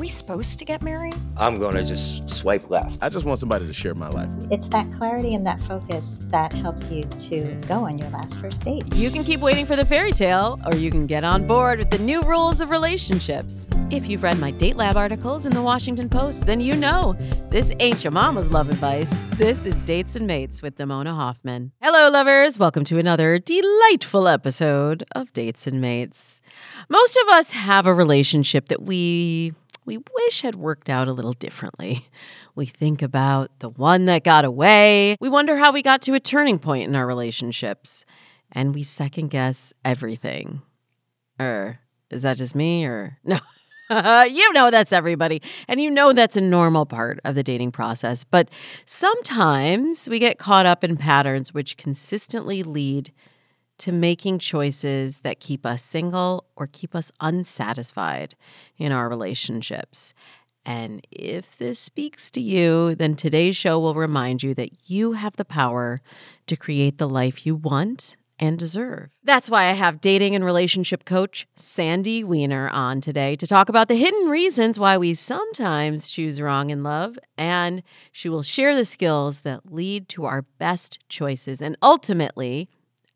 Are we supposed to get married? I'm going to just swipe left. I just want somebody to share my life with. It's that clarity and that focus that helps you to go on your last first date. You can keep waiting for the fairy tale, or you can get on board with the new rules of relationships. If you've read my Date Lab articles in the Washington Post, then you know this ain't your mama's love advice. This is Dates and Mates with Damona Hoffman. Hello, lovers. Welcome to another delightful episode of Dates and Mates. Most of us have a relationship that we we wish had worked out a little differently. We think about the one that got away. We wonder how we got to a turning point in our relationships. And we second guess everything. Or is that just me? Or no? you know that's everybody. And you know that's a normal part of the dating process. But sometimes we get caught up in patterns which consistently lead to making choices that keep us single or keep us unsatisfied in our relationships. And if this speaks to you, then today's show will remind you that you have the power to create the life you want and deserve. That's why I have dating and relationship coach Sandy Weiner on today to talk about the hidden reasons why we sometimes choose wrong in love. And she will share the skills that lead to our best choices and ultimately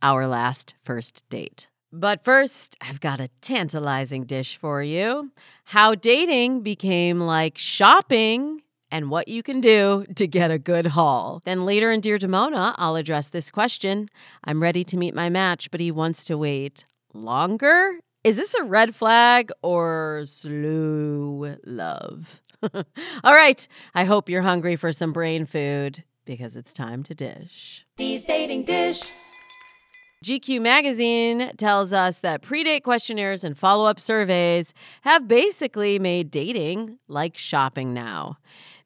our last first date. But first, I've got a tantalizing dish for you how dating became like shopping and what you can do to get a good haul. Then later in Dear Damona, I'll address this question. I'm ready to meet my match, but he wants to wait longer? Is this a red flag or slow love? All right, I hope you're hungry for some brain food because it's time to dish. D's dating dish. GQ magazine tells us that predate questionnaires and follow up surveys have basically made dating like shopping now.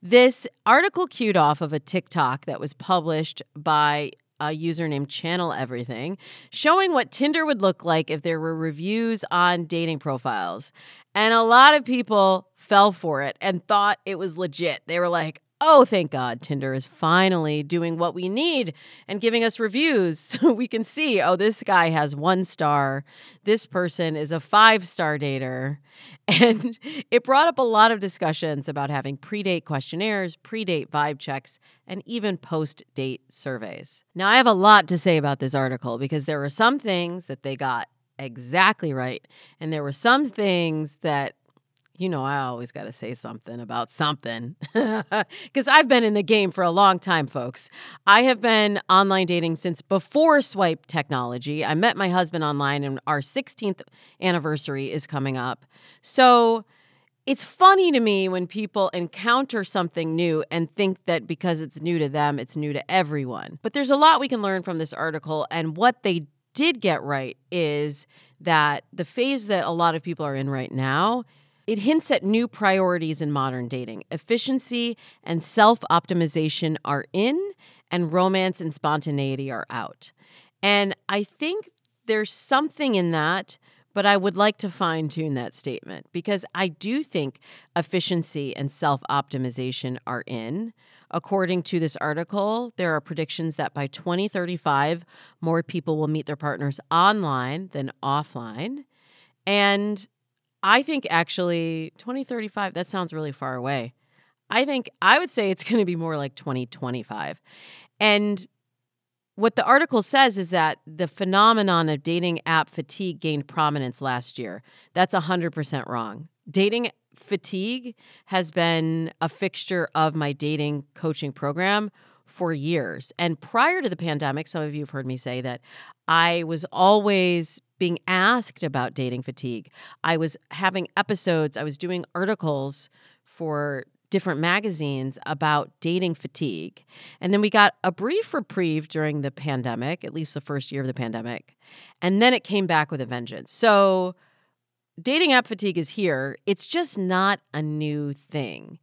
This article cued off of a TikTok that was published by a user named Channel Everything, showing what Tinder would look like if there were reviews on dating profiles. And a lot of people fell for it and thought it was legit. They were like, Oh, thank God, Tinder is finally doing what we need and giving us reviews so we can see, oh, this guy has one star. This person is a five star dater. And it brought up a lot of discussions about having pre date questionnaires, pre date vibe checks, and even post date surveys. Now, I have a lot to say about this article because there were some things that they got exactly right, and there were some things that you know, I always got to say something about something because I've been in the game for a long time, folks. I have been online dating since before swipe technology. I met my husband online, and our 16th anniversary is coming up. So it's funny to me when people encounter something new and think that because it's new to them, it's new to everyone. But there's a lot we can learn from this article, and what they did get right is that the phase that a lot of people are in right now it hints at new priorities in modern dating. Efficiency and self optimization are in, and romance and spontaneity are out. And I think there's something in that, but I would like to fine tune that statement because I do think efficiency and self optimization are in. According to this article, there are predictions that by 2035, more people will meet their partners online than offline. And I think actually 2035, that sounds really far away. I think I would say it's going to be more like 2025. And what the article says is that the phenomenon of dating app fatigue gained prominence last year. That's 100% wrong. Dating fatigue has been a fixture of my dating coaching program for years. And prior to the pandemic, some of you have heard me say that I was always being asked about dating fatigue. I was having episodes, I was doing articles for different magazines about dating fatigue. And then we got a brief reprieve during the pandemic, at least the first year of the pandemic. And then it came back with a vengeance. So dating app fatigue is here. It's just not a new thing.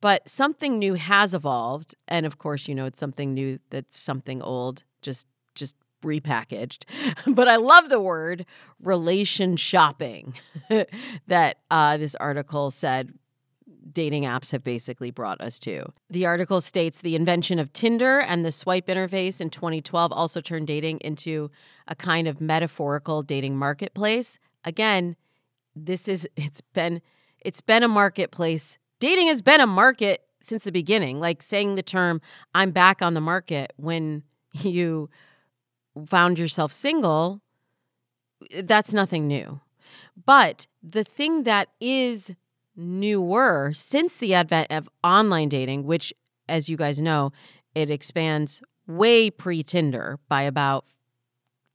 But something new has evolved. And of course, you know, it's something new that's something old, just just repackaged. but I love the word relation shopping that uh, this article said dating apps have basically brought us to. The article states the invention of Tinder and the swipe interface in 2012 also turned dating into a kind of metaphorical dating marketplace. Again, this is it's been it's been a marketplace. Dating has been a market since the beginning. Like saying the term I'm back on the market when you found yourself single, that's nothing new. But the thing that is newer since the advent of online dating, which, as you guys know, it expands way pre Tinder by about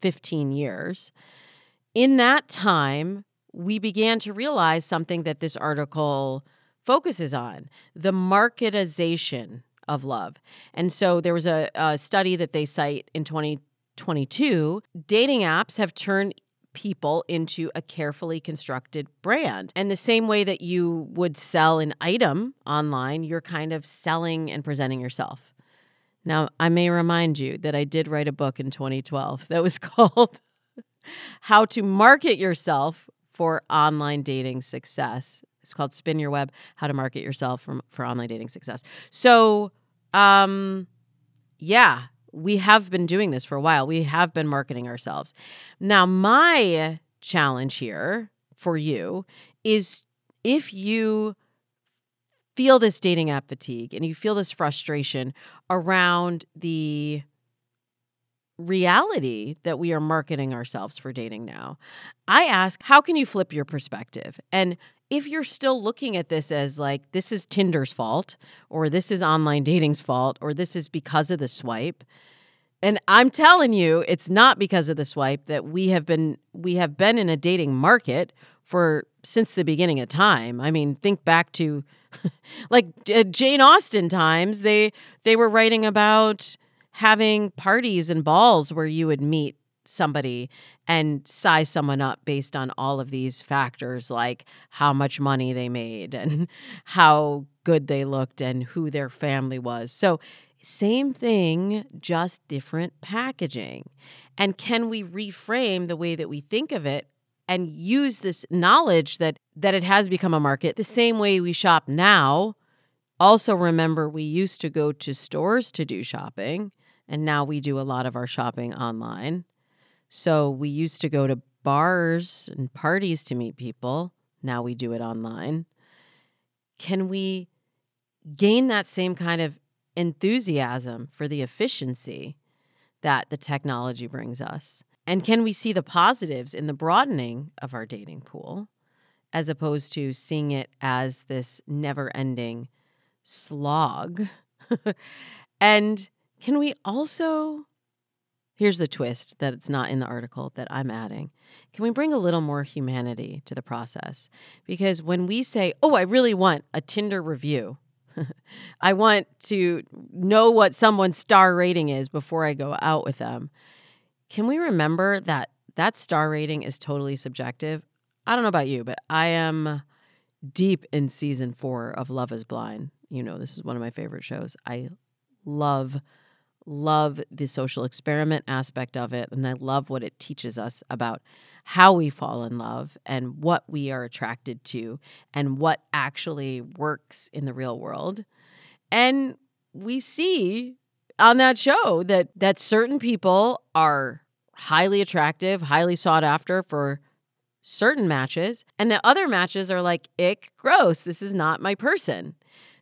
15 years. In that time, we began to realize something that this article focuses on the marketization of love. And so there was a, a study that they cite in 2022 dating apps have turned people into a carefully constructed brand. And the same way that you would sell an item online, you're kind of selling and presenting yourself. Now, I may remind you that I did write a book in 2012 that was called How to Market Yourself for Online Dating Success. It's called Spin Your Web How to Market Yourself for, for Online Dating Success. So, um, yeah, we have been doing this for a while. We have been marketing ourselves. Now, my challenge here for you is if you feel this dating app fatigue and you feel this frustration around the reality that we are marketing ourselves for dating now, I ask, how can you flip your perspective? And if you're still looking at this as like this is Tinder's fault or this is online dating's fault or this is because of the swipe, and I'm telling you, it's not because of the swipe that we have been we have been in a dating market for since the beginning of time. I mean, think back to like uh, Jane Austen times. They they were writing about having parties and balls where you would meet somebody and size someone up based on all of these factors like how much money they made and how good they looked and who their family was. So same thing, just different packaging. And can we reframe the way that we think of it and use this knowledge that that it has become a market the same way we shop now? Also remember we used to go to stores to do shopping and now we do a lot of our shopping online. So we used to go to bars and parties to meet people. Now we do it online. Can we gain that same kind of enthusiasm for the efficiency that the technology brings us? And can we see the positives in the broadening of our dating pool as opposed to seeing it as this never ending slog? and can we also, here's the twist that it's not in the article that I'm adding. Can we bring a little more humanity to the process? Because when we say, oh, I really want a Tinder review, I want to know what someone's star rating is before I go out with them. Can we remember that that star rating is totally subjective? I don't know about you, but I am deep in season four of Love is Blind. You know, this is one of my favorite shows. I love, love the social experiment aspect of it. And I love what it teaches us about how we fall in love and what we are attracted to and what actually works in the real world. And we see on that show that that certain people are highly attractive, highly sought after for certain matches, and the other matches are like, ick, gross, this is not my person.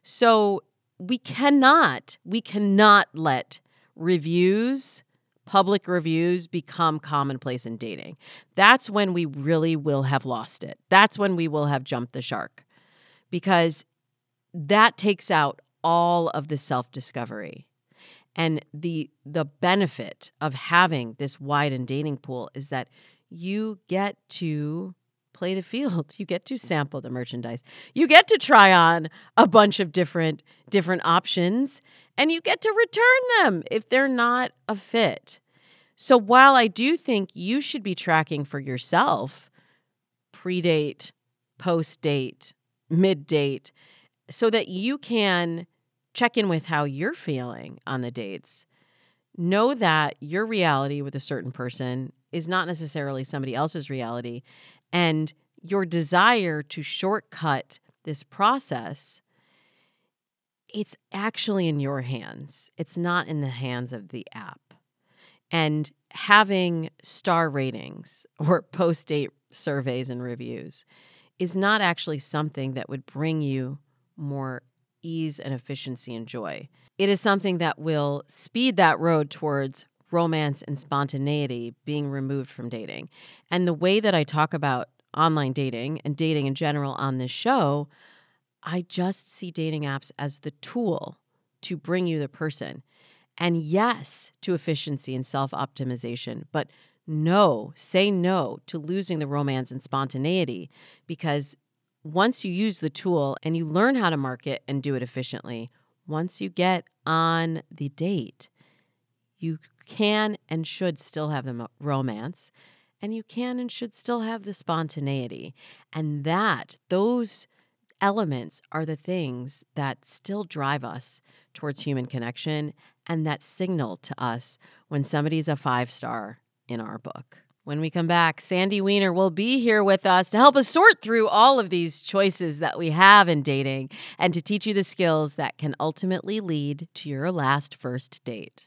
So we cannot, we cannot let reviews public reviews become commonplace in dating. That's when we really will have lost it. That's when we will have jumped the shark. because that takes out all of the self-discovery. And the the benefit of having this widened dating pool is that you get to play the field. You get to sample the merchandise. You get to try on a bunch of different different options and you get to return them if they're not a fit. So while I do think you should be tracking for yourself pre-date, post-date, mid-date so that you can check in with how you're feeling on the dates. Know that your reality with a certain person is not necessarily somebody else's reality and your desire to shortcut this process it's actually in your hands it's not in the hands of the app and having star ratings or post date surveys and reviews is not actually something that would bring you more ease and efficiency and joy. It is something that will speed that road towards romance and spontaneity being removed from dating. And the way that I talk about online dating and dating in general on this show, I just see dating apps as the tool to bring you the person. And yes, to efficiency and self optimization, but no, say no to losing the romance and spontaneity because once you use the tool and you learn how to market and do it efficiently, once you get on the date, you can and should still have the romance and you can and should still have the spontaneity. And that, those elements are the things that still drive us towards human connection and that signal to us when somebody's a five star in our book. When we come back, Sandy Weiner will be here with us to help us sort through all of these choices that we have in dating and to teach you the skills that can ultimately lead to your last first date.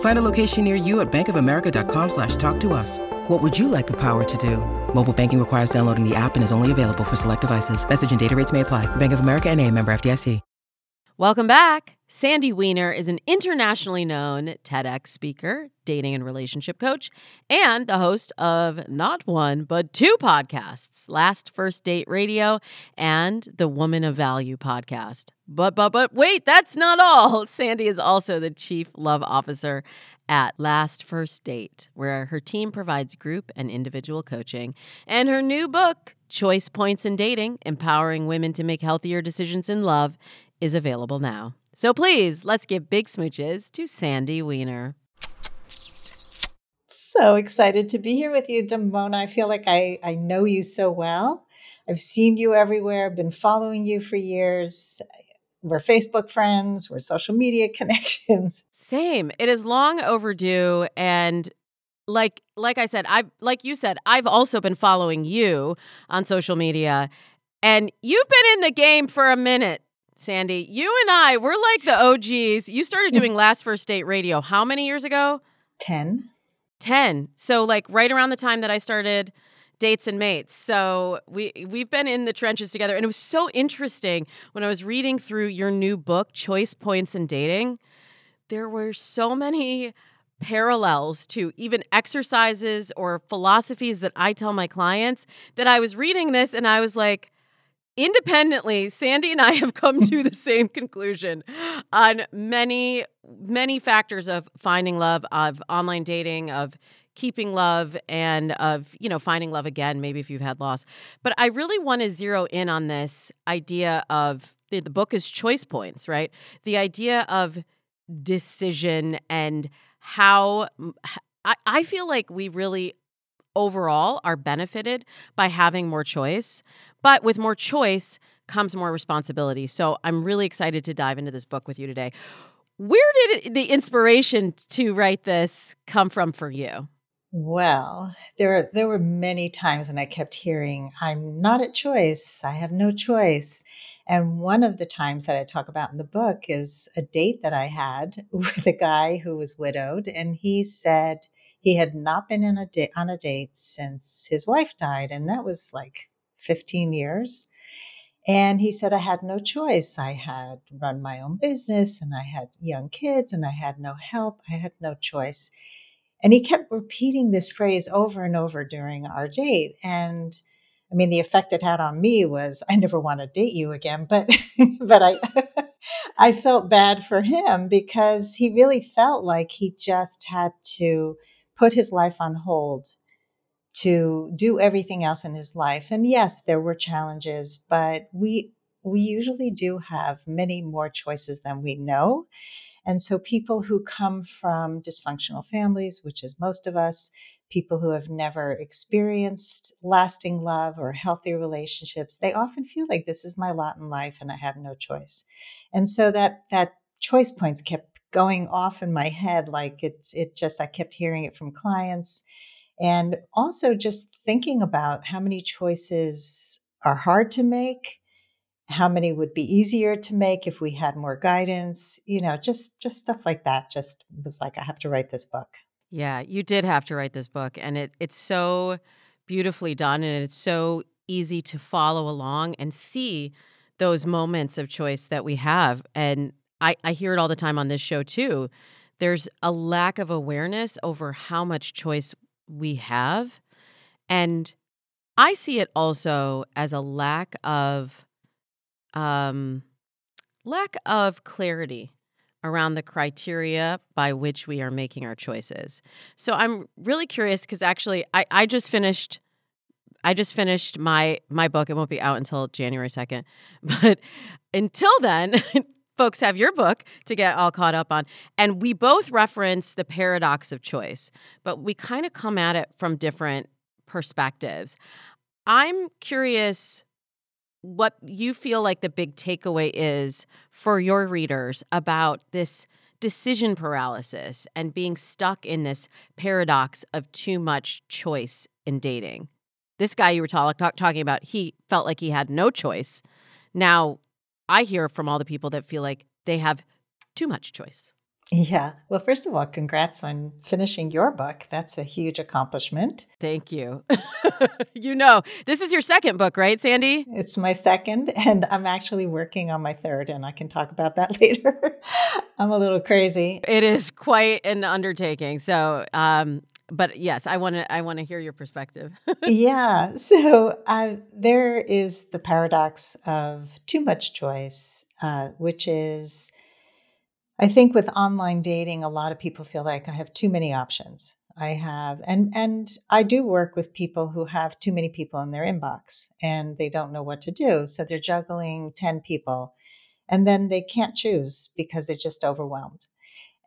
Find a location near you at bankofamerica.com slash talk to us. What would you like the power to do? Mobile banking requires downloading the app and is only available for select devices. Message and data rates may apply. Bank of America and a member FDIC. Welcome back. Sandy Weiner is an internationally known TEDx speaker, dating and relationship coach, and the host of not one, but two podcasts Last First Date Radio and the Woman of Value podcast. But, but, but wait, that's not all. Sandy is also the chief love officer at Last First Date, where her team provides group and individual coaching. And her new book, Choice Points in Dating Empowering Women to Make Healthier Decisions in Love, is available now. So please, let's give big smooches to Sandy Weiner. So excited to be here with you, Damona. I feel like I, I know you so well. I've seen you everywhere, been following you for years. We're Facebook friends, we're social media connections. Same. It is long overdue and like like I said, I like you said, I've also been following you on social media and you've been in the game for a minute. Sandy, you and I, we're like the OGs. You started mm. doing Last First Date radio how many years ago? 10. 10. So like right around the time that I started dates and mates. So we we've been in the trenches together and it was so interesting when I was reading through your new book Choice Points in Dating. There were so many parallels to even exercises or philosophies that I tell my clients that I was reading this and I was like independently, Sandy and I have come to the same conclusion on many, many factors of finding love, of online dating, of keeping love, and of, you know, finding love again, maybe if you've had loss. But I really want to zero in on this idea of the, the book is choice points, right? The idea of decision and how I, I feel like we really overall are benefited by having more choice. But with more choice comes more responsibility. So I'm really excited to dive into this book with you today. Where did it, the inspiration to write this come from for you? Well, there there were many times when I kept hearing, "I'm not at choice. I have no choice." And one of the times that I talk about in the book is a date that I had with a guy who was widowed, and he said He had not been in a da- on a date since his wife died, and that was like 15 years. And he said, I had no choice. I had run my own business and I had young kids and I had no help. I had no choice. And he kept repeating this phrase over and over during our date. And I mean, the effect it had on me was I never want to date you again, but, but I, I felt bad for him because he really felt like he just had to put his life on hold to do everything else in his life. And yes, there were challenges, but we we usually do have many more choices than we know. And so people who come from dysfunctional families, which is most of us, people who have never experienced lasting love or healthy relationships, they often feel like this is my lot in life and I have no choice. And so that that choice points kept going off in my head like it's it just I kept hearing it from clients and also just thinking about how many choices are hard to make, how many would be easier to make if we had more guidance, you know, just just stuff like that just was like I have to write this book. Yeah, you did have to write this book and it it's so beautifully done and it's so easy to follow along and see those moments of choice that we have and I, I hear it all the time on this show too. There's a lack of awareness over how much choice we have. And I see it also as a lack of um lack of clarity around the criteria by which we are making our choices. So I'm really curious because actually I, I just finished I just finished my my book. It won't be out until January 2nd. But until then, folks have your book to get all caught up on. And we both reference the paradox of choice, but we kind of come at it from different perspectives. I'm curious what you feel like the big takeaway is for your readers about this decision paralysis and being stuck in this paradox of too much choice in dating. This guy you were talk- talking about, he felt like he had no choice. Now, I hear from all the people that feel like they have too much choice. Yeah. Well, first of all, congrats on finishing your book. That's a huge accomplishment. Thank you. you know, this is your second book, right, Sandy? It's my second, and I'm actually working on my third, and I can talk about that later. I'm a little crazy. It is quite an undertaking. So, um, but yes, I want to. I want to hear your perspective. yeah. So uh, there is the paradox of too much choice, uh, which is, I think, with online dating, a lot of people feel like I have too many options. I have, and and I do work with people who have too many people in their inbox, and they don't know what to do. So they're juggling ten people, and then they can't choose because they're just overwhelmed.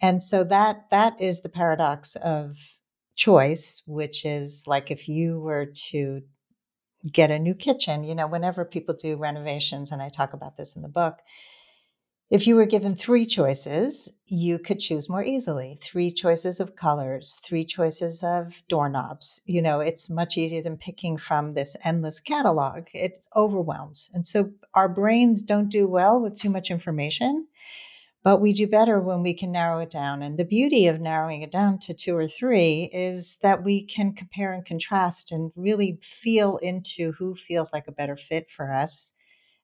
And so that that is the paradox of choice, which is like if you were to get a new kitchen, you know, whenever people do renovations, and I talk about this in the book, if you were given three choices, you could choose more easily. Three choices of colors, three choices of doorknobs. You know, it's much easier than picking from this endless catalog. It's overwhelmed. And so our brains don't do well with too much information. But we do better when we can narrow it down. And the beauty of narrowing it down to two or three is that we can compare and contrast and really feel into who feels like a better fit for us,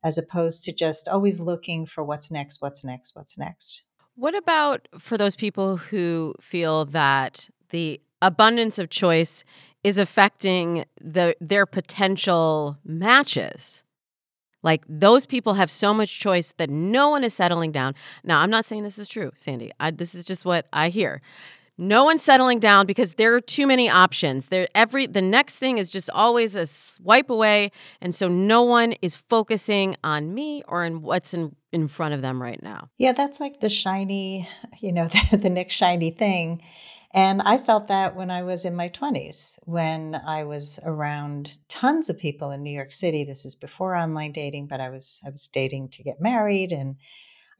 as opposed to just always looking for what's next, what's next, what's next. What about for those people who feel that the abundance of choice is affecting the their potential matches? Like those people have so much choice that no one is settling down. Now, I'm not saying this is true, Sandy. I, this is just what I hear. No one's settling down because there are too many options. There every the next thing is just always a swipe away, and so no one is focusing on me or in what's in in front of them right now. Yeah, that's like the shiny, you know, the, the next shiny thing. And I felt that when I was in my 20s, when I was around tons of people in New York City. This is before online dating, but I was I was dating to get married and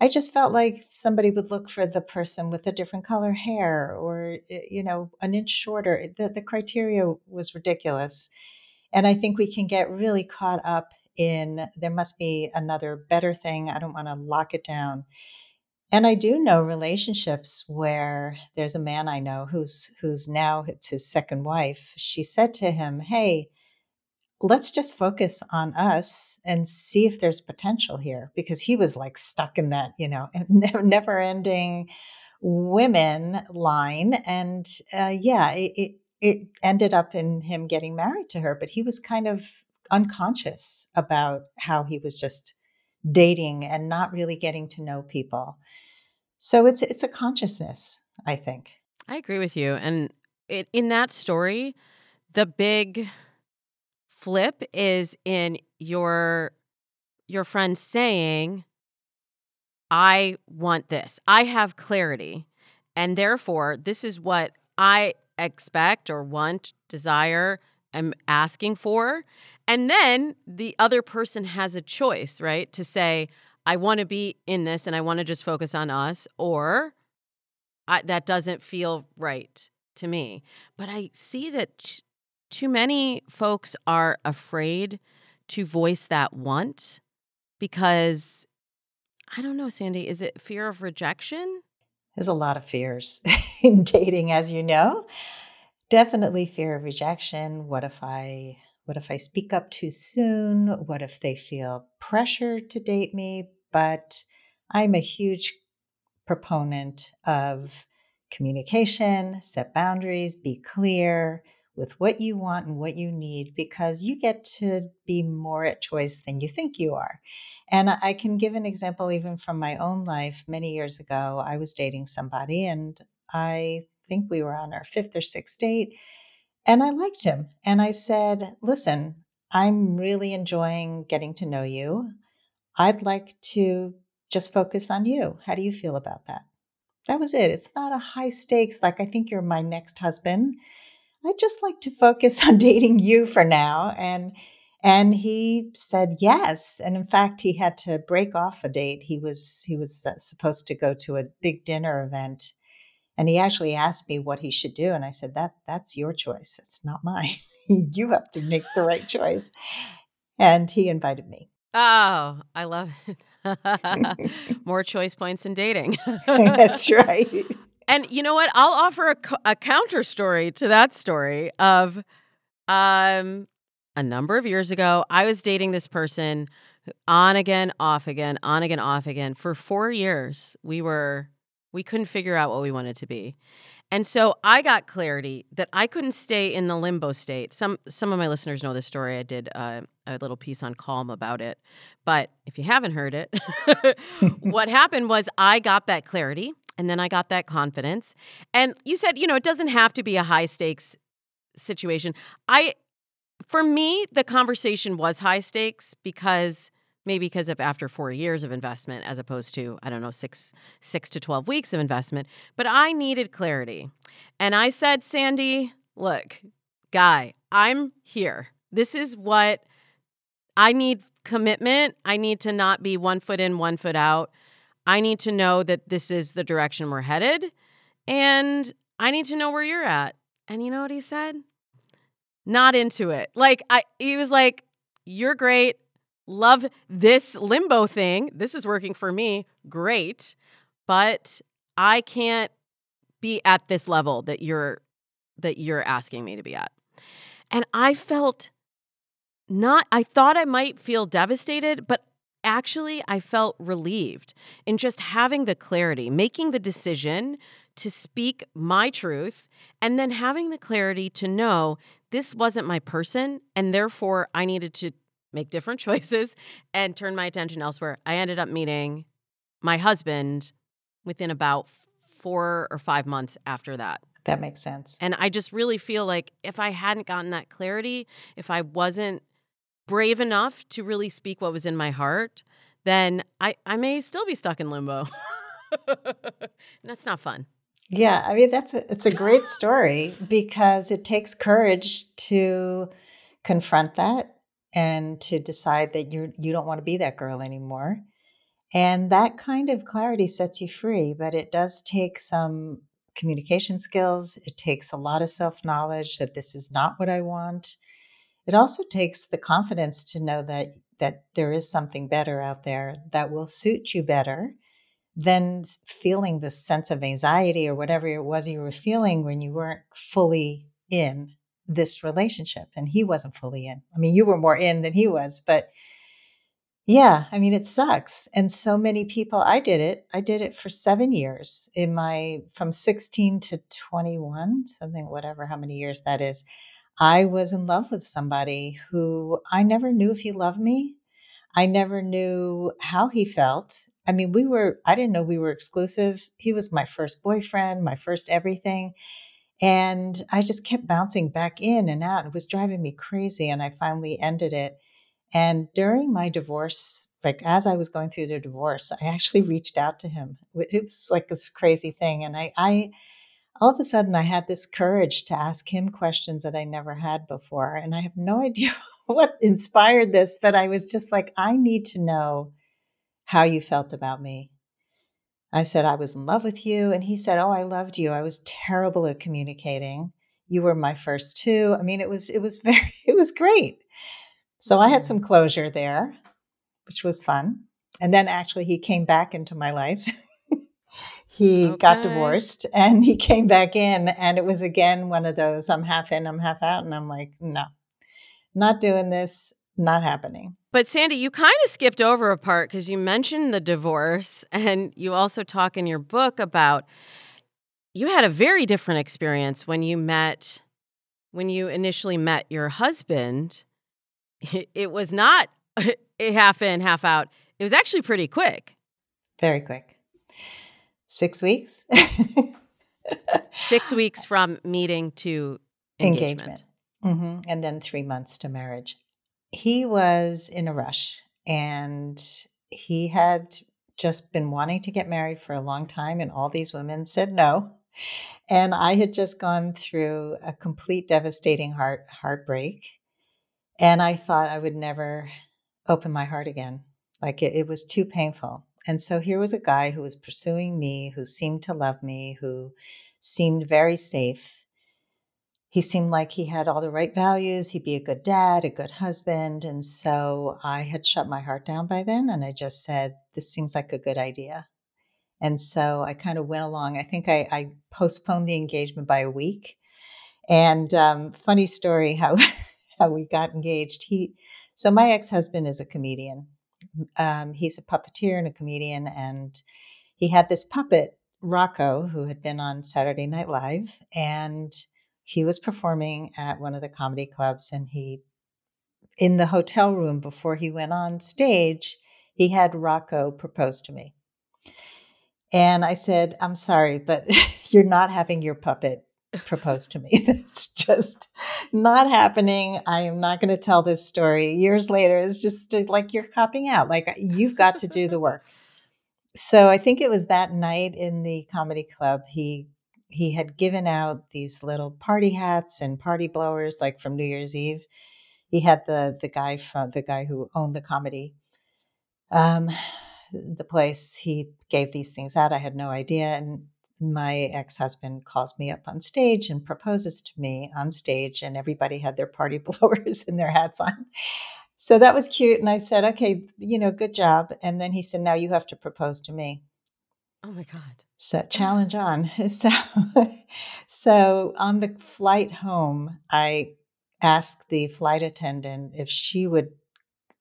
I just felt like somebody would look for the person with a different color hair or eh, you know, an inch shorter. The the criteria was ridiculous. And I think we can get really caught up in there must be another better thing. I don't want to lock it down. And I do know relationships where there's a man I know who's who's now it's his second wife. She said to him, "Hey, let's just focus on us and see if there's potential here," because he was like stuck in that, you know, never-ending women line, and uh, yeah, it, it it ended up in him getting married to her, but he was kind of unconscious about how he was just dating and not really getting to know people. So it's it's a consciousness, I think. I agree with you. And it, in that story, the big flip is in your your friend saying, I want this. I have clarity. And therefore, this is what I expect or want, desire, am asking for. And then the other person has a choice, right? To say, I want to be in this and I want to just focus on us, or that doesn't feel right to me. But I see that t- too many folks are afraid to voice that want because I don't know, Sandy, is it fear of rejection? There's a lot of fears in dating, as you know. Definitely fear of rejection. What if I what if I speak up too soon? What if they feel pressure to date me? But I'm a huge proponent of communication, set boundaries, be clear with what you want and what you need because you get to be more at choice than you think you are. And I can give an example even from my own life. Many years ago, I was dating somebody and I think we were on our fifth or sixth date. And I liked him. And I said, Listen, I'm really enjoying getting to know you. I'd like to just focus on you. How do you feel about that? That was it. It's not a high stakes, like, I think you're my next husband. I'd just like to focus on dating you for now. And and he said yes. And in fact, he had to break off a date. He was he was uh, supposed to go to a big dinner event, and he actually asked me what he should do. And I said that that's your choice. It's not mine. you have to make the right choice. And he invited me. Oh, I love it. More choice points in dating. that's right. And you know what? I'll offer a, a counter story to that story of um a number of years ago, I was dating this person on again, off again, on again, off again for 4 years. We were we couldn't figure out what we wanted to be. And so I got clarity that I couldn't stay in the limbo state. Some some of my listeners know this story. I did uh, a little piece on Calm about it. But if you haven't heard it, what happened was I got that clarity and then I got that confidence. And you said, you know, it doesn't have to be a high stakes situation. I for me, the conversation was high stakes because maybe because of after four years of investment as opposed to i don't know six six to 12 weeks of investment. But i needed clarity. And i said sandy look guy i'm here. This is what i need commitment. I need to not be one foot in one foot out. I need to know that this is the direction we're headed and i need to know where you're at. And you know what he said? Not into it. Like I he was like, "You're great. Love this limbo thing. This is working for me. Great. But I can't be at this level that you're that you're asking me to be at." And I felt not I thought I might feel devastated, but actually I felt relieved in just having the clarity, making the decision to speak my truth and then having the clarity to know this wasn't my person and therefore I needed to make different choices and turn my attention elsewhere. I ended up meeting my husband within about 4 or 5 months after that. That makes sense. And I just really feel like if I hadn't gotten that clarity, if I wasn't brave enough to really speak what was in my heart, then I, I may still be stuck in limbo. that's not fun. Yeah, I mean that's a, it's a great story because it takes courage to confront that and to decide that you you don't want to be that girl anymore. And that kind of clarity sets you free, but it does take some communication skills. It takes a lot of self-knowledge that this is not what I want. It also takes the confidence to know that that there is something better out there that will suit you better than feeling this sense of anxiety or whatever it was you were feeling when you weren't fully in this relationship and he wasn't fully in. I mean, you were more in than he was, but yeah, I mean, it sucks. And so many people, I did it. I did it for seven years in my, from 16 to 21, something, whatever, how many years that is. I was in love with somebody who I never knew if he loved me. I never knew how he felt. I mean, we were, I didn't know we were exclusive. He was my first boyfriend, my first everything. And I just kept bouncing back in and out. It was driving me crazy. And I finally ended it. And during my divorce, like as I was going through the divorce, I actually reached out to him. It was like this crazy thing. And I, I all of a sudden, I had this courage to ask him questions that I never had before. And I have no idea what inspired this, but I was just like, I need to know how you felt about me. I said, I was in love with you. And he said, Oh, I loved you. I was terrible at communicating. You were my first two. I mean, it was, it was very, it was great. So I had some mm-hmm. closure there, which was fun. And then actually, he came back into my life. he okay. got divorced and he came back in. And it was again one of those I'm half in, I'm half out. And I'm like, no, not doing this, not happening. But Sandy, you kind of skipped over a part because you mentioned the divorce. And you also talk in your book about you had a very different experience when you met, when you initially met your husband it, was not half in, half out. It was actually pretty quick. Very quick. Six weeks. Six weeks from meeting to engagement. engagement. Mm-hmm. And then three months to marriage. He was in a rush and he had just been wanting to get married for a long time, and all these women said no. And I had just gone through a complete devastating heart heartbreak and I thought I would never open my heart again. Like it, it was too painful. And so here was a guy who was pursuing me, who seemed to love me, who seemed very safe. He seemed like he had all the right values. He'd be a good dad, a good husband. And so I had shut my heart down by then. And I just said, this seems like a good idea. And so I kind of went along. I think I, I postponed the engagement by a week. And um, funny story how how we got engaged. He, so my ex husband is a comedian. Um, he's a puppeteer and a comedian, and he had this puppet Rocco who had been on Saturday Night Live, and he was performing at one of the comedy clubs, and he, in the hotel room before he went on stage, he had Rocco propose to me. And I said, I'm sorry, but you're not having your puppet proposed to me. That's just not happening. I am not going to tell this story. Years later, it's just uh, like you're copping out. Like you've got to do the work. So I think it was that night in the comedy club he he had given out these little party hats and party blowers like from New Year's Eve. He had the the guy from the guy who owned the comedy um the place he gave these things out. I had no idea and my ex husband calls me up on stage and proposes to me on stage, and everybody had their party blowers and their hats on. So that was cute. And I said, okay, you know, good job. And then he said, now you have to propose to me. Oh my God. So challenge on. So, so on the flight home, I asked the flight attendant if she would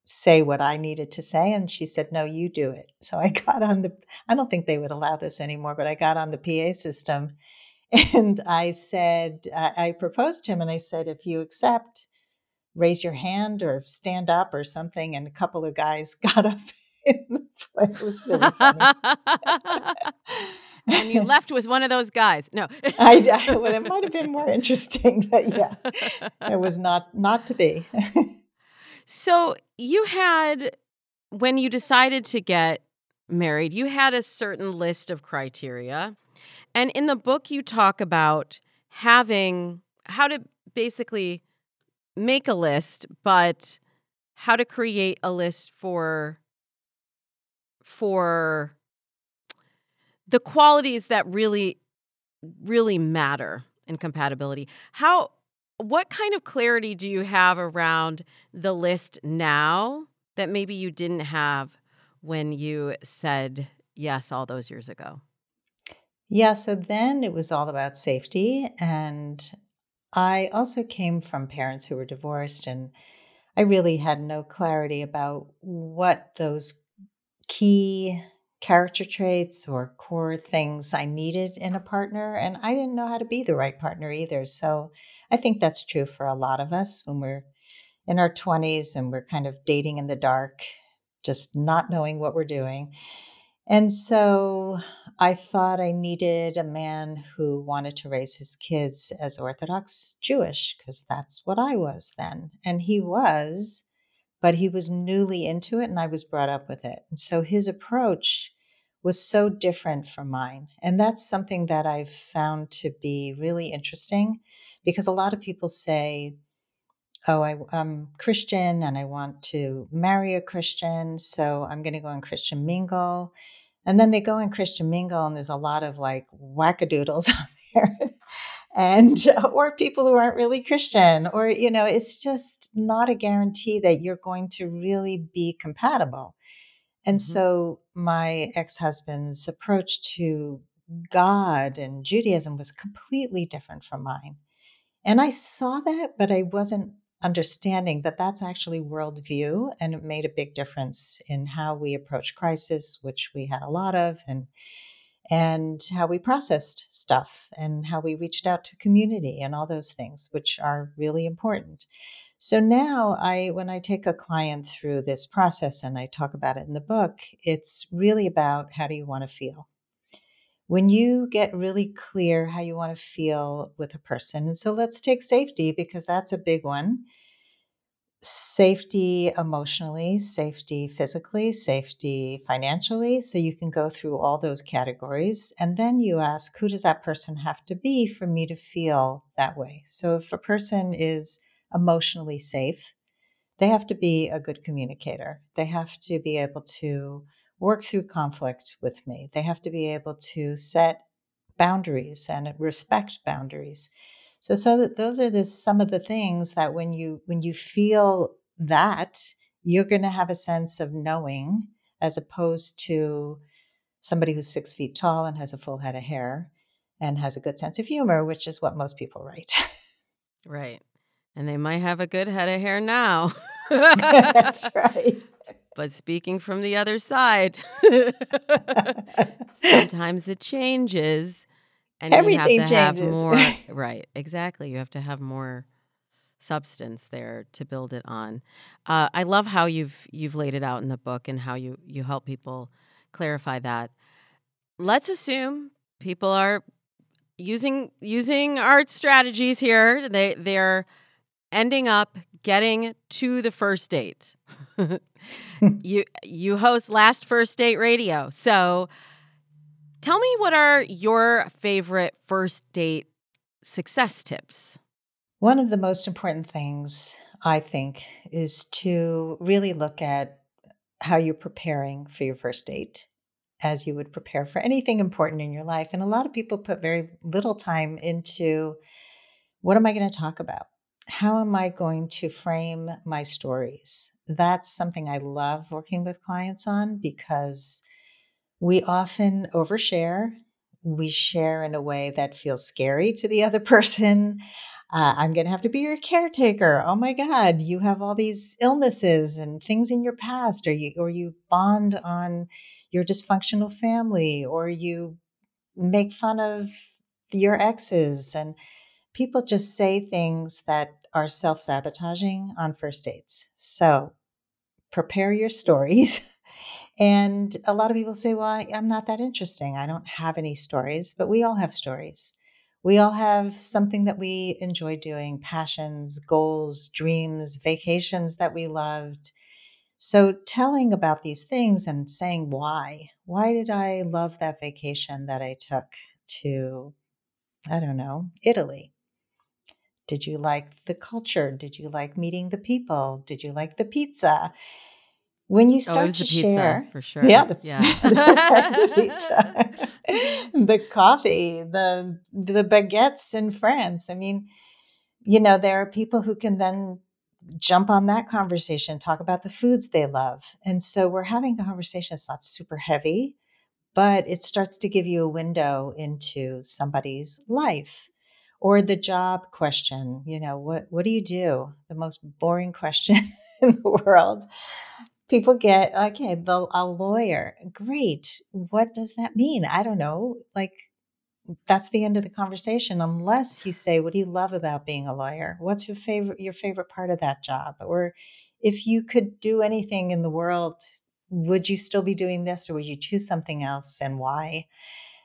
say what I needed to say. And she said, No, you do it. So I got on the, I don't think they would allow this anymore, but I got on the PA system and I said, I proposed to him and I said, If you accept, raise your hand or stand up or something. And a couple of guys got up. It was really funny. And you left with one of those guys. No, I, I well, it might have been more interesting, but yeah, it was not not to be. So you had, when you decided to get married, you had a certain list of criteria. And in the book, you talk about having how to basically make a list, but how to create a list for for the qualities that really really matter in compatibility. How what kind of clarity do you have around the list now that maybe you didn't have when you said yes all those years ago? Yeah, so then it was all about safety. And I also came from parents who were divorced, and I really had no clarity about what those key character traits or core things I needed in a partner. And I didn't know how to be the right partner either. So I think that's true for a lot of us when we're in our 20s and we're kind of dating in the dark, just not knowing what we're doing. And so I thought I needed a man who wanted to raise his kids as Orthodox Jewish, because that's what I was then. And he was, but he was newly into it and I was brought up with it. And so his approach was so different from mine. And that's something that I've found to be really interesting because a lot of people say, Oh, I, am Christian and I want to marry a Christian, so I'm going to go on Christian Mingle. And then they go in Christian Mingle, and there's a lot of like wackadoodles on there. and uh, or people who aren't really christian or you know it's just not a guarantee that you're going to really be compatible and mm-hmm. so my ex-husband's approach to god and judaism was completely different from mine and i saw that but i wasn't understanding that that's actually worldview and it made a big difference in how we approach crisis which we had a lot of and and how we processed stuff and how we reached out to community and all those things which are really important so now i when i take a client through this process and i talk about it in the book it's really about how do you want to feel when you get really clear how you want to feel with a person. And so let's take safety because that's a big one. Safety emotionally, safety physically, safety financially. So you can go through all those categories. And then you ask, who does that person have to be for me to feel that way? So if a person is emotionally safe, they have to be a good communicator. They have to be able to work through conflict with me. They have to be able to set boundaries and respect boundaries. So, so that those are the, some of the things that when you when you feel that, you're going to have a sense of knowing, as opposed to somebody who's six feet tall and has a full head of hair and has a good sense of humor, which is what most people write. right, and they might have a good head of hair now. That's right. But speaking from the other side, sometimes it changes. And Everything you have to changes. Have more, right, exactly. You have to have more substance there to build it on. Uh, I love how you've you've laid it out in the book and how you you help people clarify that. Let's assume people are using using art strategies here. They they're ending up getting to the first date. you you host Last First Date Radio. So tell me what are your favorite first date success tips? One of the most important things I think is to really look at how you're preparing for your first date as you would prepare for anything important in your life. And a lot of people put very little time into what am I going to talk about? How am I going to frame my stories? that's something I love working with clients on because we often overshare. We share in a way that feels scary to the other person. Uh, I'm going to have to be your caretaker. Oh my God, you have all these illnesses and things in your past, or you or you bond on your dysfunctional family, or you make fun of your exes, and people just say things that are self sabotaging on first dates. So prepare your stories. And a lot of people say, well, I, am not that interesting. I don't have any stories, but we all have stories. We all have something that we enjoy doing passions, goals, dreams, vacations that we loved. So, telling about these things and saying why. Why did I love that vacation that I took to, I don't know, Italy? Did you like the culture? Did you like meeting the people? Did you like the pizza? When you start oh, to share, for sure, yeah, the, yeah, the pizza, the coffee, the the baguettes in France. I mean, you know, there are people who can then jump on that conversation, talk about the foods they love, and so we're having a conversation. It's not super heavy, but it starts to give you a window into somebody's life or the job question you know what what do you do? The most boring question in the world. People get okay the a lawyer. Great. What does that mean? I don't know. Like that's the end of the conversation unless you say what do you love about being a lawyer? What's your favorite your favorite part of that job? Or if you could do anything in the world would you still be doing this or would you choose something else and why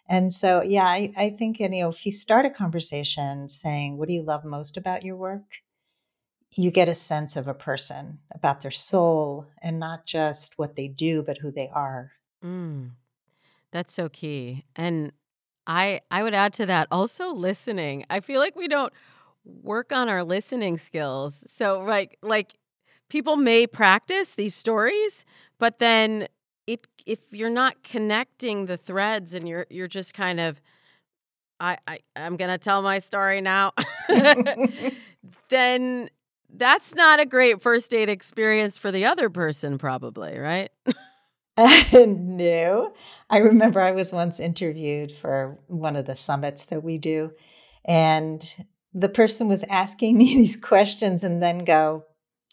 and so, yeah, I, I think, you know, if you start a conversation saying, what do you love most about your work? You get a sense of a person, about their soul, and not just what they do, but who they are. Mm, that's so key. And I I would add to that also listening. I feel like we don't work on our listening skills. So like like people may practice these stories, but then if you're not connecting the threads and you're you're just kind of I, I I'm gonna tell my story now, then that's not a great first date experience for the other person, probably, right? no. I remember I was once interviewed for one of the summits that we do, and the person was asking me these questions and then go,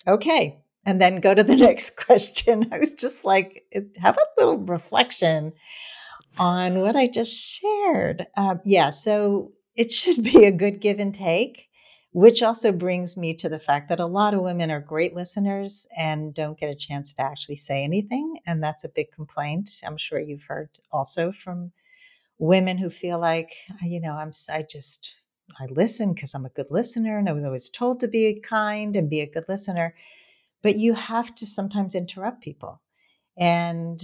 okay, and then go to the next question. I was just like, have a little reflection on what I just shared. Uh, yeah, so it should be a good give and take, which also brings me to the fact that a lot of women are great listeners and don't get a chance to actually say anything. And that's a big complaint. I'm sure you've heard also from women who feel like, you know, I'm, I just, I listen because I'm a good listener and I was always told to be kind and be a good listener but you have to sometimes interrupt people and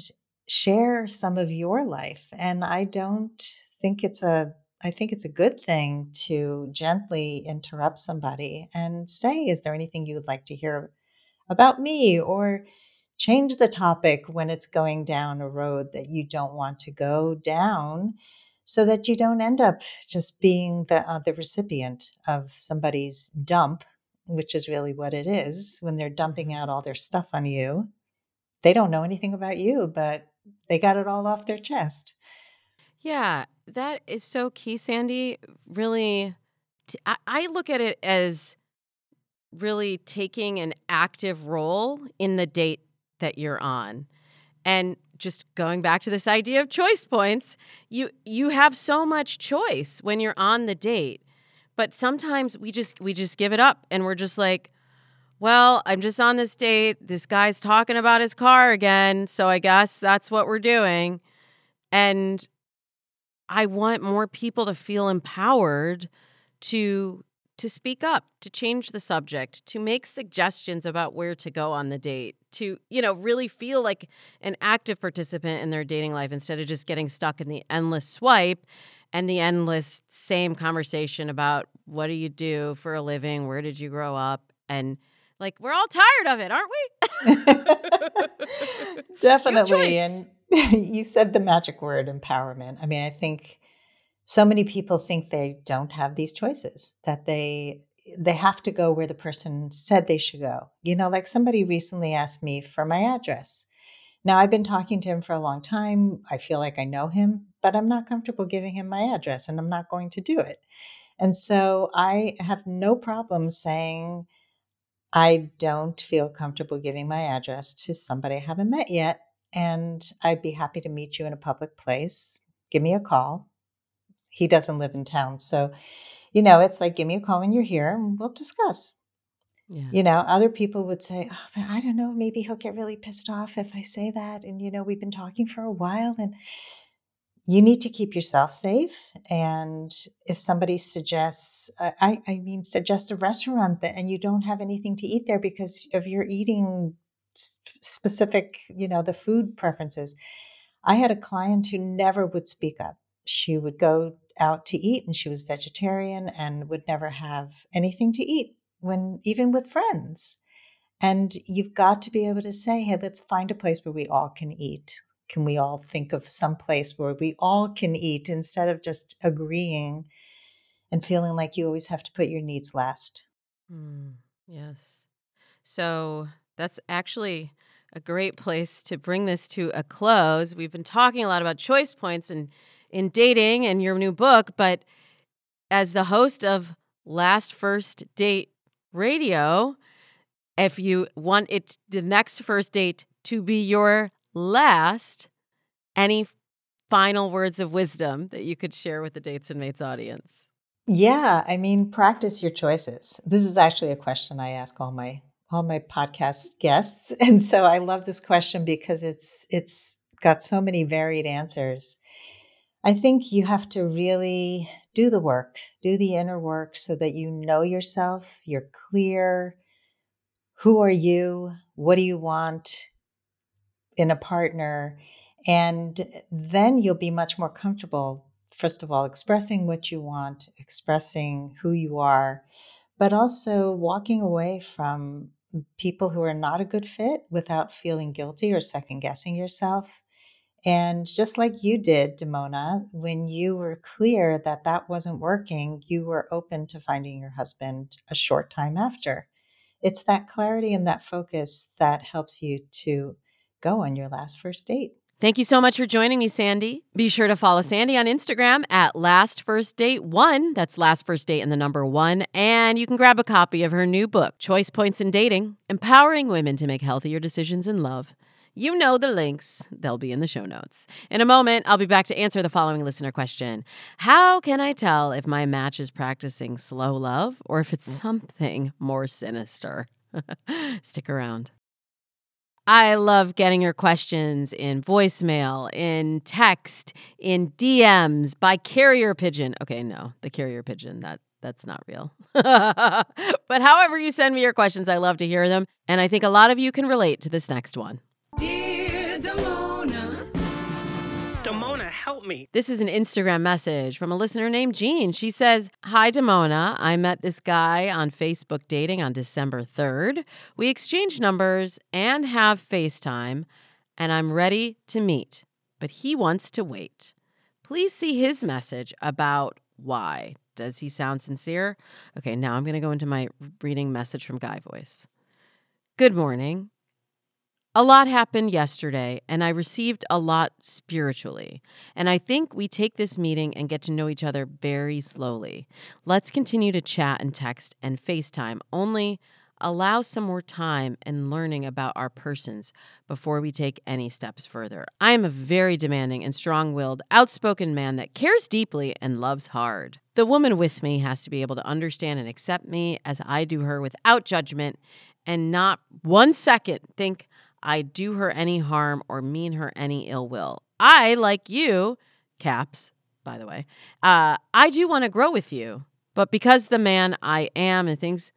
share some of your life. And I don't think it's a I think it's a good thing to gently interrupt somebody and say, Is there anything you would like to hear about me? Or change the topic when it's going down a road that you don't want to go down so that you don't end up just being the, uh, the recipient of somebody's dump which is really what it is when they're dumping mm-hmm. out all their stuff on you. They don't know anything about you, but they got it all off their chest. Yeah, that is so key, Sandy. Really, t- I, I look at it as really taking an active role in the date that you're on. And just going back to this idea of choice points, you you have so much choice when you're on the date. But sometimes we just we just give it up and we're just like, well, I'm just on this date. This guy's talking about his car again, so I guess that's what we're doing. And I want more people to feel empowered to to speak up, to change the subject, to make suggestions about where to go on the date, to, you know, really feel like an active participant in their dating life instead of just getting stuck in the endless swipe and the endless same conversation about what do you do for a living? Where did you grow up? And like we're all tired of it, aren't we? Definitely. And you said the magic word empowerment. I mean, I think so many people think they don't have these choices, that they they have to go where the person said they should go. You know, like somebody recently asked me for my address. Now, I've been talking to him for a long time. I feel like I know him, but I'm not comfortable giving him my address and I'm not going to do it. And so I have no problem saying, I don't feel comfortable giving my address to somebody I haven't met yet. And I'd be happy to meet you in a public place. Give me a call. He doesn't live in town. So, you know, it's like, give me a call when you're here and we'll discuss. Yeah. You know, other people would say, oh, but I don't know, maybe he'll get really pissed off if I say that. And, you know, we've been talking for a while and you need to keep yourself safe. And if somebody suggests, I, I mean, suggest a restaurant that, and you don't have anything to eat there because of your eating specific, you know, the food preferences. I had a client who never would speak up. She would go out to eat and she was vegetarian and would never have anything to eat when even with friends. And you've got to be able to say, hey, let's find a place where we all can eat can we all think of some place where we all can eat instead of just agreeing and feeling like you always have to put your needs last? Mm, yes. So that's actually a great place to bring this to a close. We've been talking a lot about choice points and in dating and your new book, but as the host of Last First Date Radio, if you want it the next first date to be your last, any final words of wisdom that you could share with the Dates and Mates audience? Yeah, I mean, practice your choices. This is actually a question I ask all my all my podcast guests, and so I love this question because it's it's got so many varied answers. I think you have to really do the work, do the inner work so that you know yourself, you're clear. Who are you? What do you want in a partner? And then you'll be much more comfortable, first of all, expressing what you want, expressing who you are, but also walking away from people who are not a good fit without feeling guilty or second guessing yourself. And just like you did, Damona, when you were clear that that wasn't working, you were open to finding your husband a short time after. It's that clarity and that focus that helps you to go on your last first date. Thank you so much for joining me, Sandy. Be sure to follow Sandy on Instagram at Last First Date One. That's Last First Date and the number one. And you can grab a copy of her new book, Choice Points in Dating Empowering Women to Make Healthier Decisions in Love. You know the links, they'll be in the show notes. In a moment, I'll be back to answer the following listener question How can I tell if my match is practicing slow love or if it's mm. something more sinister? Stick around. I love getting your questions in voicemail, in text, in DMs, by carrier pigeon. Okay, no, the carrier pigeon, that that's not real. but however you send me your questions, I love to hear them. And I think a lot of you can relate to this next one. Help me. This is an Instagram message from a listener named Jean. She says, Hi, Damona. I met this guy on Facebook dating on December 3rd. We exchanged numbers and have FaceTime, and I'm ready to meet, but he wants to wait. Please see his message about why. Does he sound sincere? Okay, now I'm going to go into my reading message from Guy Voice. Good morning. A lot happened yesterday, and I received a lot spiritually. And I think we take this meeting and get to know each other very slowly. Let's continue to chat and text and FaceTime, only allow some more time and learning about our persons before we take any steps further. I am a very demanding and strong willed, outspoken man that cares deeply and loves hard. The woman with me has to be able to understand and accept me as I do her without judgment and not one second think, I do her any harm or mean her any ill will. I, like you, caps, by the way, uh, I do want to grow with you. But because the man I am and things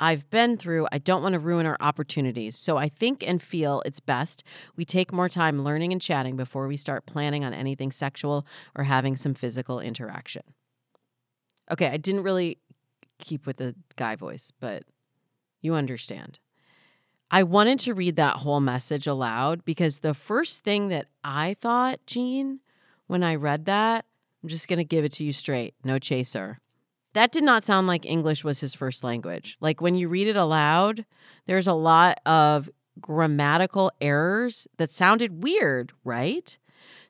I've been through, I don't want to ruin our opportunities. So I think and feel it's best we take more time learning and chatting before we start planning on anything sexual or having some physical interaction. Okay, I didn't really keep with the guy voice, but you understand. I wanted to read that whole message aloud because the first thing that I thought, Jean, when I read that, I'm just going to give it to you straight no chaser. That did not sound like English was his first language. Like when you read it aloud, there's a lot of grammatical errors that sounded weird, right?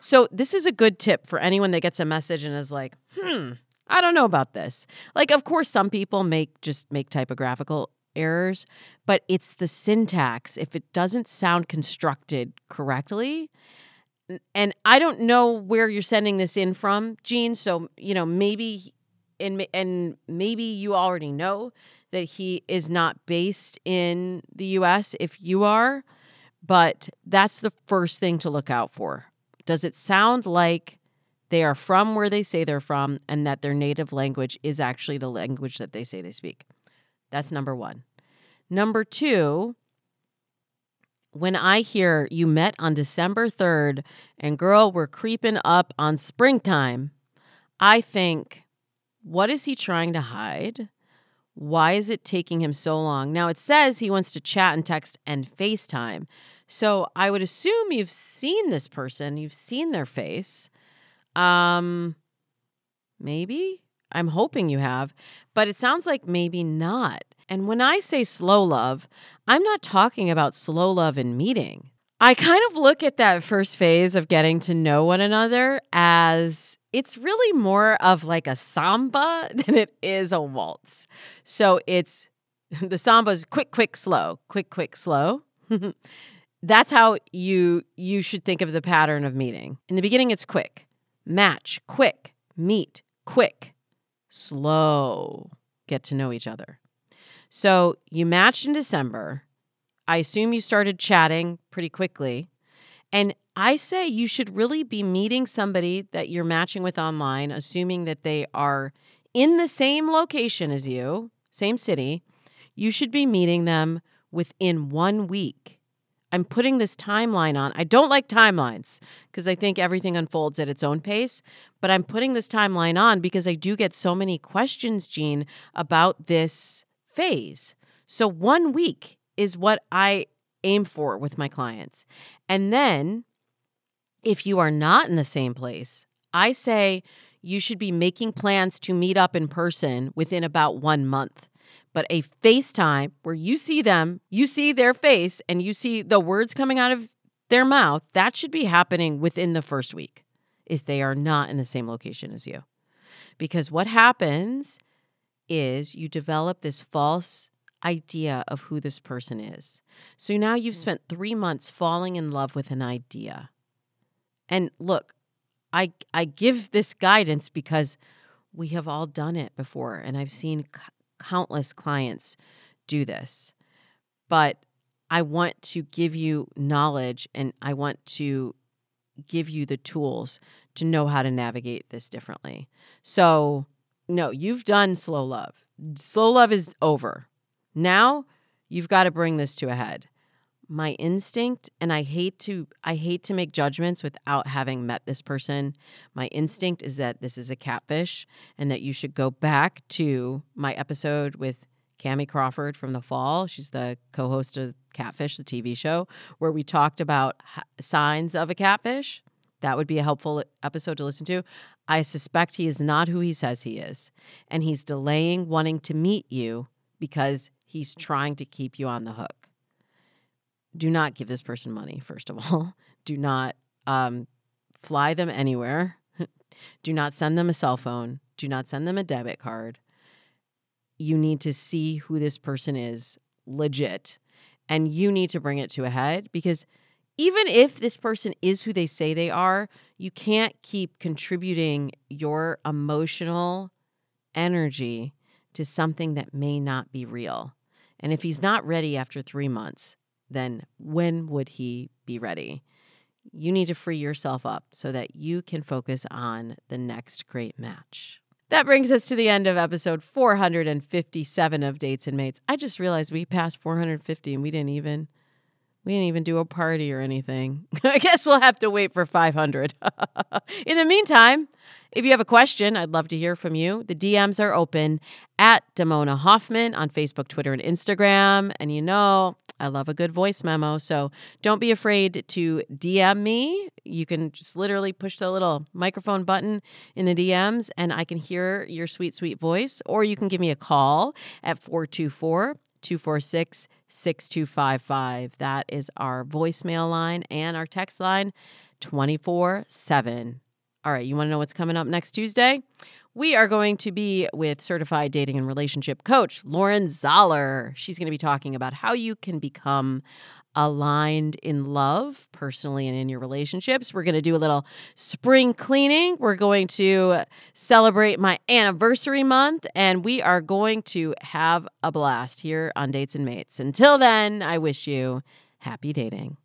So, this is a good tip for anyone that gets a message and is like, hmm, I don't know about this. Like, of course, some people make just make typographical errors, but it's the syntax. If it doesn't sound constructed correctly, and I don't know where you're sending this in from, Jean. So you know maybe, and and maybe you already know that he is not based in the U.S. If you are, but that's the first thing to look out for. Does it sound like they are from where they say they're from, and that their native language is actually the language that they say they speak? That's number one. Number two, when I hear you met on December 3rd and girl, we're creeping up on springtime, I think, what is he trying to hide? Why is it taking him so long? Now it says he wants to chat and text and FaceTime. So I would assume you've seen this person, you've seen their face. Um maybe? I'm hoping you have, but it sounds like maybe not. And when I say slow love, I'm not talking about slow love in meeting. I kind of look at that first phase of getting to know one another as it's really more of like a samba than it is a waltz. So it's the samba is quick, quick, slow, quick, quick, slow. That's how you you should think of the pattern of meeting. In the beginning, it's quick, match, quick, meet, quick, slow, get to know each other. So you matched in December. I assume you started chatting pretty quickly. And I say you should really be meeting somebody that you're matching with online, assuming that they are in the same location as you, same city. You should be meeting them within one week. I'm putting this timeline on. I don't like timelines because I think everything unfolds at its own pace, but I'm putting this timeline on because I do get so many questions, Jean, about this phase. So one week is what I aim for with my clients. And then if you are not in the same place, I say you should be making plans to meet up in person within about one month but a FaceTime where you see them, you see their face, and you see the words coming out of their mouth, that should be happening within the first week if they are not in the same location as you. Because what happens is you develop this false idea of who this person is. So now you've spent three months falling in love with an idea. And look, I, I give this guidance because we have all done it before, and I've seen countless clients do this. But I want to give you knowledge and I want to give you the tools to know how to navigate this differently. So, no, you've done slow love. Slow love is over. Now, you've got to bring this to a head. My instinct and I hate to I hate to make judgments without having met this person. My instinct is that this is a catfish and that you should go back to my episode with Kamie Crawford from the fall. She's the co-host of Catfish, the TV show, where we talked about signs of a catfish. That would be a helpful episode to listen to. I suspect he is not who he says he is, and he's delaying wanting to meet you because he's trying to keep you on the hook. Do not give this person money, first of all. Do not um, fly them anywhere. Do not send them a cell phone. Do not send them a debit card. You need to see who this person is legit. And you need to bring it to a head because even if this person is who they say they are, you can't keep contributing your emotional energy to something that may not be real. And if he's not ready after three months, then when would he be ready? You need to free yourself up so that you can focus on the next great match. That brings us to the end of episode 457 of Dates and Mates. I just realized we passed 450 and we didn't even we didn't even do a party or anything. I guess we'll have to wait for 500. In the meantime, if you have a question, I'd love to hear from you. The DMs are open at Damona Hoffman on Facebook, Twitter, and Instagram. And you know, I love a good voice memo. So don't be afraid to DM me. You can just literally push the little microphone button in the DMs and I can hear your sweet, sweet voice. Or you can give me a call at 424 246 6255. That is our voicemail line and our text line 24 7. All right, you want to know what's coming up next Tuesday? We are going to be with certified dating and relationship coach Lauren Zoller. She's going to be talking about how you can become aligned in love personally and in your relationships. We're going to do a little spring cleaning. We're going to celebrate my anniversary month and we are going to have a blast here on Dates and Mates. Until then, I wish you happy dating.